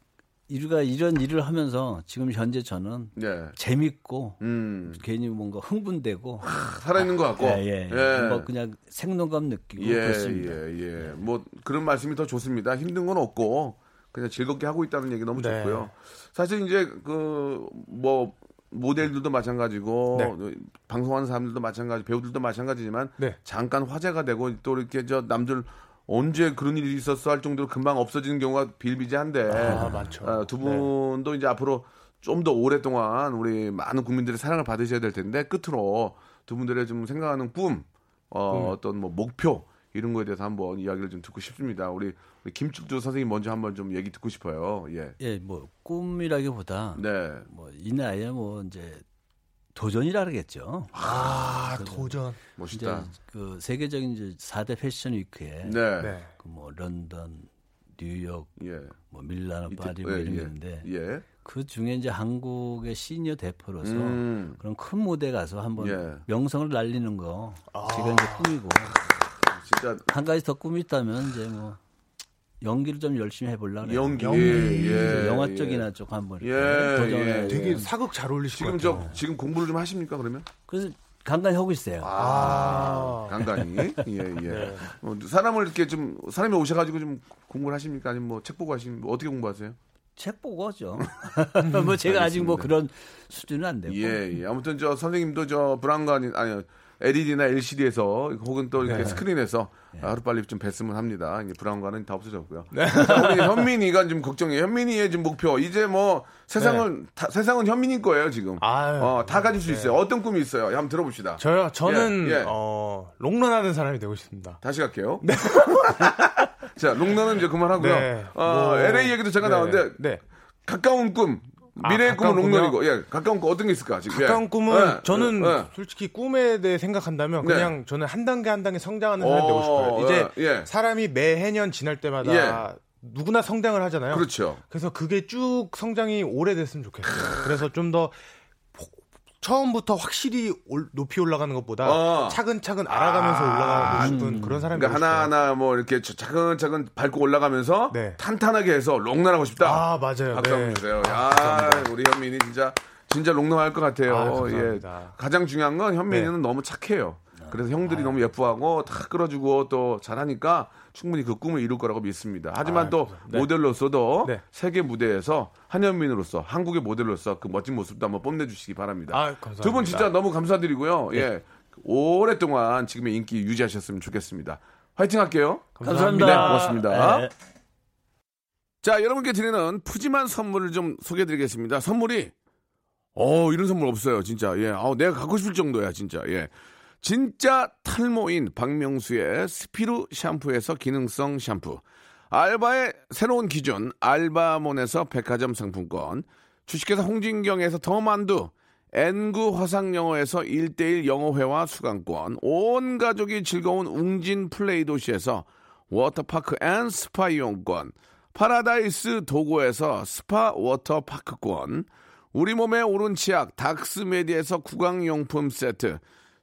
이루가 이런 일을 하면서 지금 현재 저는 네 재밌고 음. 괜히 뭔가 흥분되고 살아있는 것 같고 예, 예. 뭐 그냥 생동감 느끼고 예, 그렇습니다. 예, 예. 뭐 그런 말씀이 더 좋습니다. 힘든 건 없고 그냥 즐겁게 하고 있다는 얘기 너무 네. 좋고요. 사실 이제 그 뭐 모델들도 마찬가지고 네. 방송하는 사람들도 마찬가지, 배우들도 마찬가지지만 네. 잠깐 화제가 되고 또 이렇게 저 남들 언제 그런 일이 있었어 할 정도로 금방 없어지는 경우가 비일비재한데 아, 많죠. 어, 두 분도 이제 앞으로 좀 더 오랫동안 우리 많은 국민들의 사랑을 받으셔야 될 텐데 끝으로 두 분들의 좀 생각하는 꿈, 어, 어떤 뭐 목표 이런 거에 대해서 한번 이야기를 좀 듣고 싶습니다. 우리, 우리 김축주 선생님 먼저 한번 좀 얘기 듣고 싶어요. 예. 예, 뭐 꿈이라기보다 네. 뭐이 나이에 뭐 이제 도전이라 그러겠죠. 아 도전. 이제 멋있다. 그 세계적인 이제 4대 패션 위크에 네. 네. 그뭐 런던, 뉴욕, 예. 뭐 밀라노, 이때- 파리 뭐 예, 이런 게 예. 있는데 예. 그 중에 이제 한국의 시니어 대표로서 음. 그런 큰 무대 가서 한번 예. 명성을 날리는 거 제가 이제 꿈이고 진짜 한 가지 더 꿈이 있다면 이제 뭐 연기를 좀 열심히 해보려고. 연기. 연기. 예. 영화 예. 쪽이나 쪽 한번 예, 도전해 예. 되게 사극 잘 어울리실 지금 것저 같아요. 지금 공부를 좀 하십니까 그러면? 그래서 간간히 하고 있어요. 아, 간간히. 예, 예. 네. 뭐 사람을 이렇게 좀 사람이 오셔가지고 좀 공부를 하십니까? 아니면 뭐 책 보고 하시면 뭐 어떻게 공부하세요? 책 보고 하죠. 뭐 제가 아직 뭐 알겠습니다. 그런 수준은 안 되고. 예, 예. 아무튼 저 선생님도 저 브라운관 아니 LED나 LCD에서 혹은 또 이렇게 스크린에서 하루 빨리 좀 뵀으면 합니다. 이제 브라운관은 다 없어졌고요. 자, 우리 현민이가 좀 걱정이에요. 현민이의 지금 목표 이제 뭐 세상은 다, 세상은 현민이 거예요 지금. 아유, 어, 다 가질 수 있어요. 어떤 꿈이 있어요? 한번 들어봅시다. 저요. 저는 예, 예. 어, 롱런하는 사람이 되고 싶습니다. 다시 갈게요. 자, 롱런은 이제 그만하고요. 네. 어, 뭐, LA 얘기도 네. 나오는데 네. 가까운 꿈. 아, 미래의 꿈은 가까운 롱런이고, 예, 가까운 꿈 어떤 게 있을까, 지금? 가까운 예. 꿈은 예, 저는 예. 솔직히 꿈에 대해 생각한다면 네. 그냥 저는 한 단계 한 단계 성장하는 사람이 되고 어, 싶어요. 이제 예, 예. 사람이 매해년 지날 때마다 누구나 성장을 하잖아요. 그렇죠. 그래서 그게 쭉 성장이 오래됐으면 좋겠어요. 그래서 좀더 처음부터 확실히 올- 높이 올라가는 것보다 어. 차근차근 알아가면서 올라가고 싶은 음. 그런 사람이 그러니까. 하나하나 뭐 이렇게 차- 차근차근 밟고 올라가면서 네. 탄탄하게 해서 롱런하고 싶다. 아 맞아요. 박수 한번 네. 주세요. 야, 우리 현민이 진짜 진짜 롱런할 것 같아요. 아, 예. 감사합니다. 가장 중요한 건 현민이는 네. 너무 착해요. 그래서 아. 형들이 너무 예뻐하고 다 끌어주고 또 잘하니까 충분히 그 꿈을 이룰 거라고 믿습니다. 하지만 아, 또. 네. 모델로서도 네. 세계 무대에서 한현민으로서 한국의 모델로서 그 멋진 모습도 한번 뽐내주시기 바랍니다. 아, 감사합니다. 두분 진짜 너무 감사드리고요. 네. 예. 오랫동안 지금의 인기 유지하셨으면 좋겠습니다. 화이팅 할게요. 감사합니다. 네, 고맙습니다. 네. 자, 여러분께 드리는 푸짐한 선물을 좀 소개해 드리겠습니다. 선물이, 어, 이런 선물 없어요, 진짜. 예. 아 내가 갖고 싶을 정도야, 진짜. 예. 진짜 탈모인 박명수의 스피루 샴푸에서 기능성 샴푸. 알바의 새로운 기준, 알바몬에서 백화점 상품권. 주식회사 홍진경에서 더 만두. N구 화상영어에서 1대1 영어회화 수강권. 온 가족이 즐거운 웅진 플레이 도시에서 워터파크 and 스파 이용권. 파라다이스 도고에서 스파 워터파크권. 우리 몸에 옳은 치약 닥스메디에서 구강용품 세트.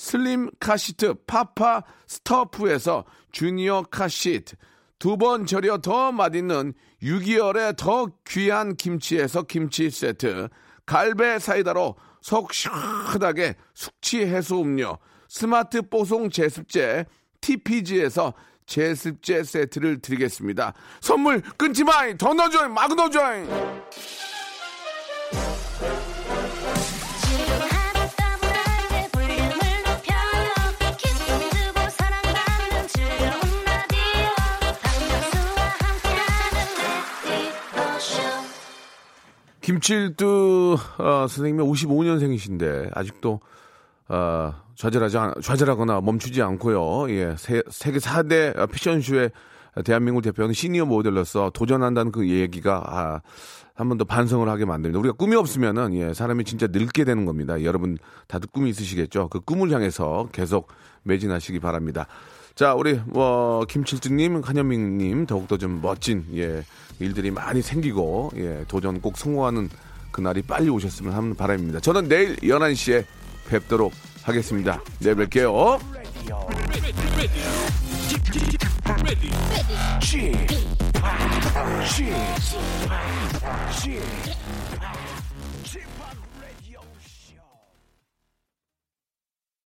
슬림 카시트 파파 스터프에서 주니어 카시트, 두 번 절여 더 맛있는 6개월의 더 귀한 김치에서 김치 세트, 갈배 사이다로 속 시원하게 숙취 해소 음료, 스마트 뽀송 제습제 TPG에서 제습제 세트를 드리겠습니다. 선물 끊지 마이! 더 넣어줘잉! 막 넣어줘잉! 김칠두 어, 선생님이 55년생이신데 아직도 어, 좌절하지 않, 좌절하거나 멈추지 않고요. 예, 세, 세계 4대 패션쇼에 대한민국 대표는 시니어 모델로서 도전한다는 그 얘기가 아, 한 번 더 반성을 하게 만듭니다. 우리가 꿈이 없으면은 예, 사람이 진짜 늙게 되는 겁니다. 여러분 다들 꿈이 있으시겠죠? 그 꿈을 향해서 계속 매진하시기 바랍니다. 자, 우리 뭐 김칠주님, 한현민님 더욱더 좀 멋진 예 일들이 많이 생기고 예 도전 꼭 성공하는 그날이 빨리 오셨으면 하는 바람입니다. 저는 내일 11시에 뵙도록 하겠습니다. 내일 뵐게요. G, G, G,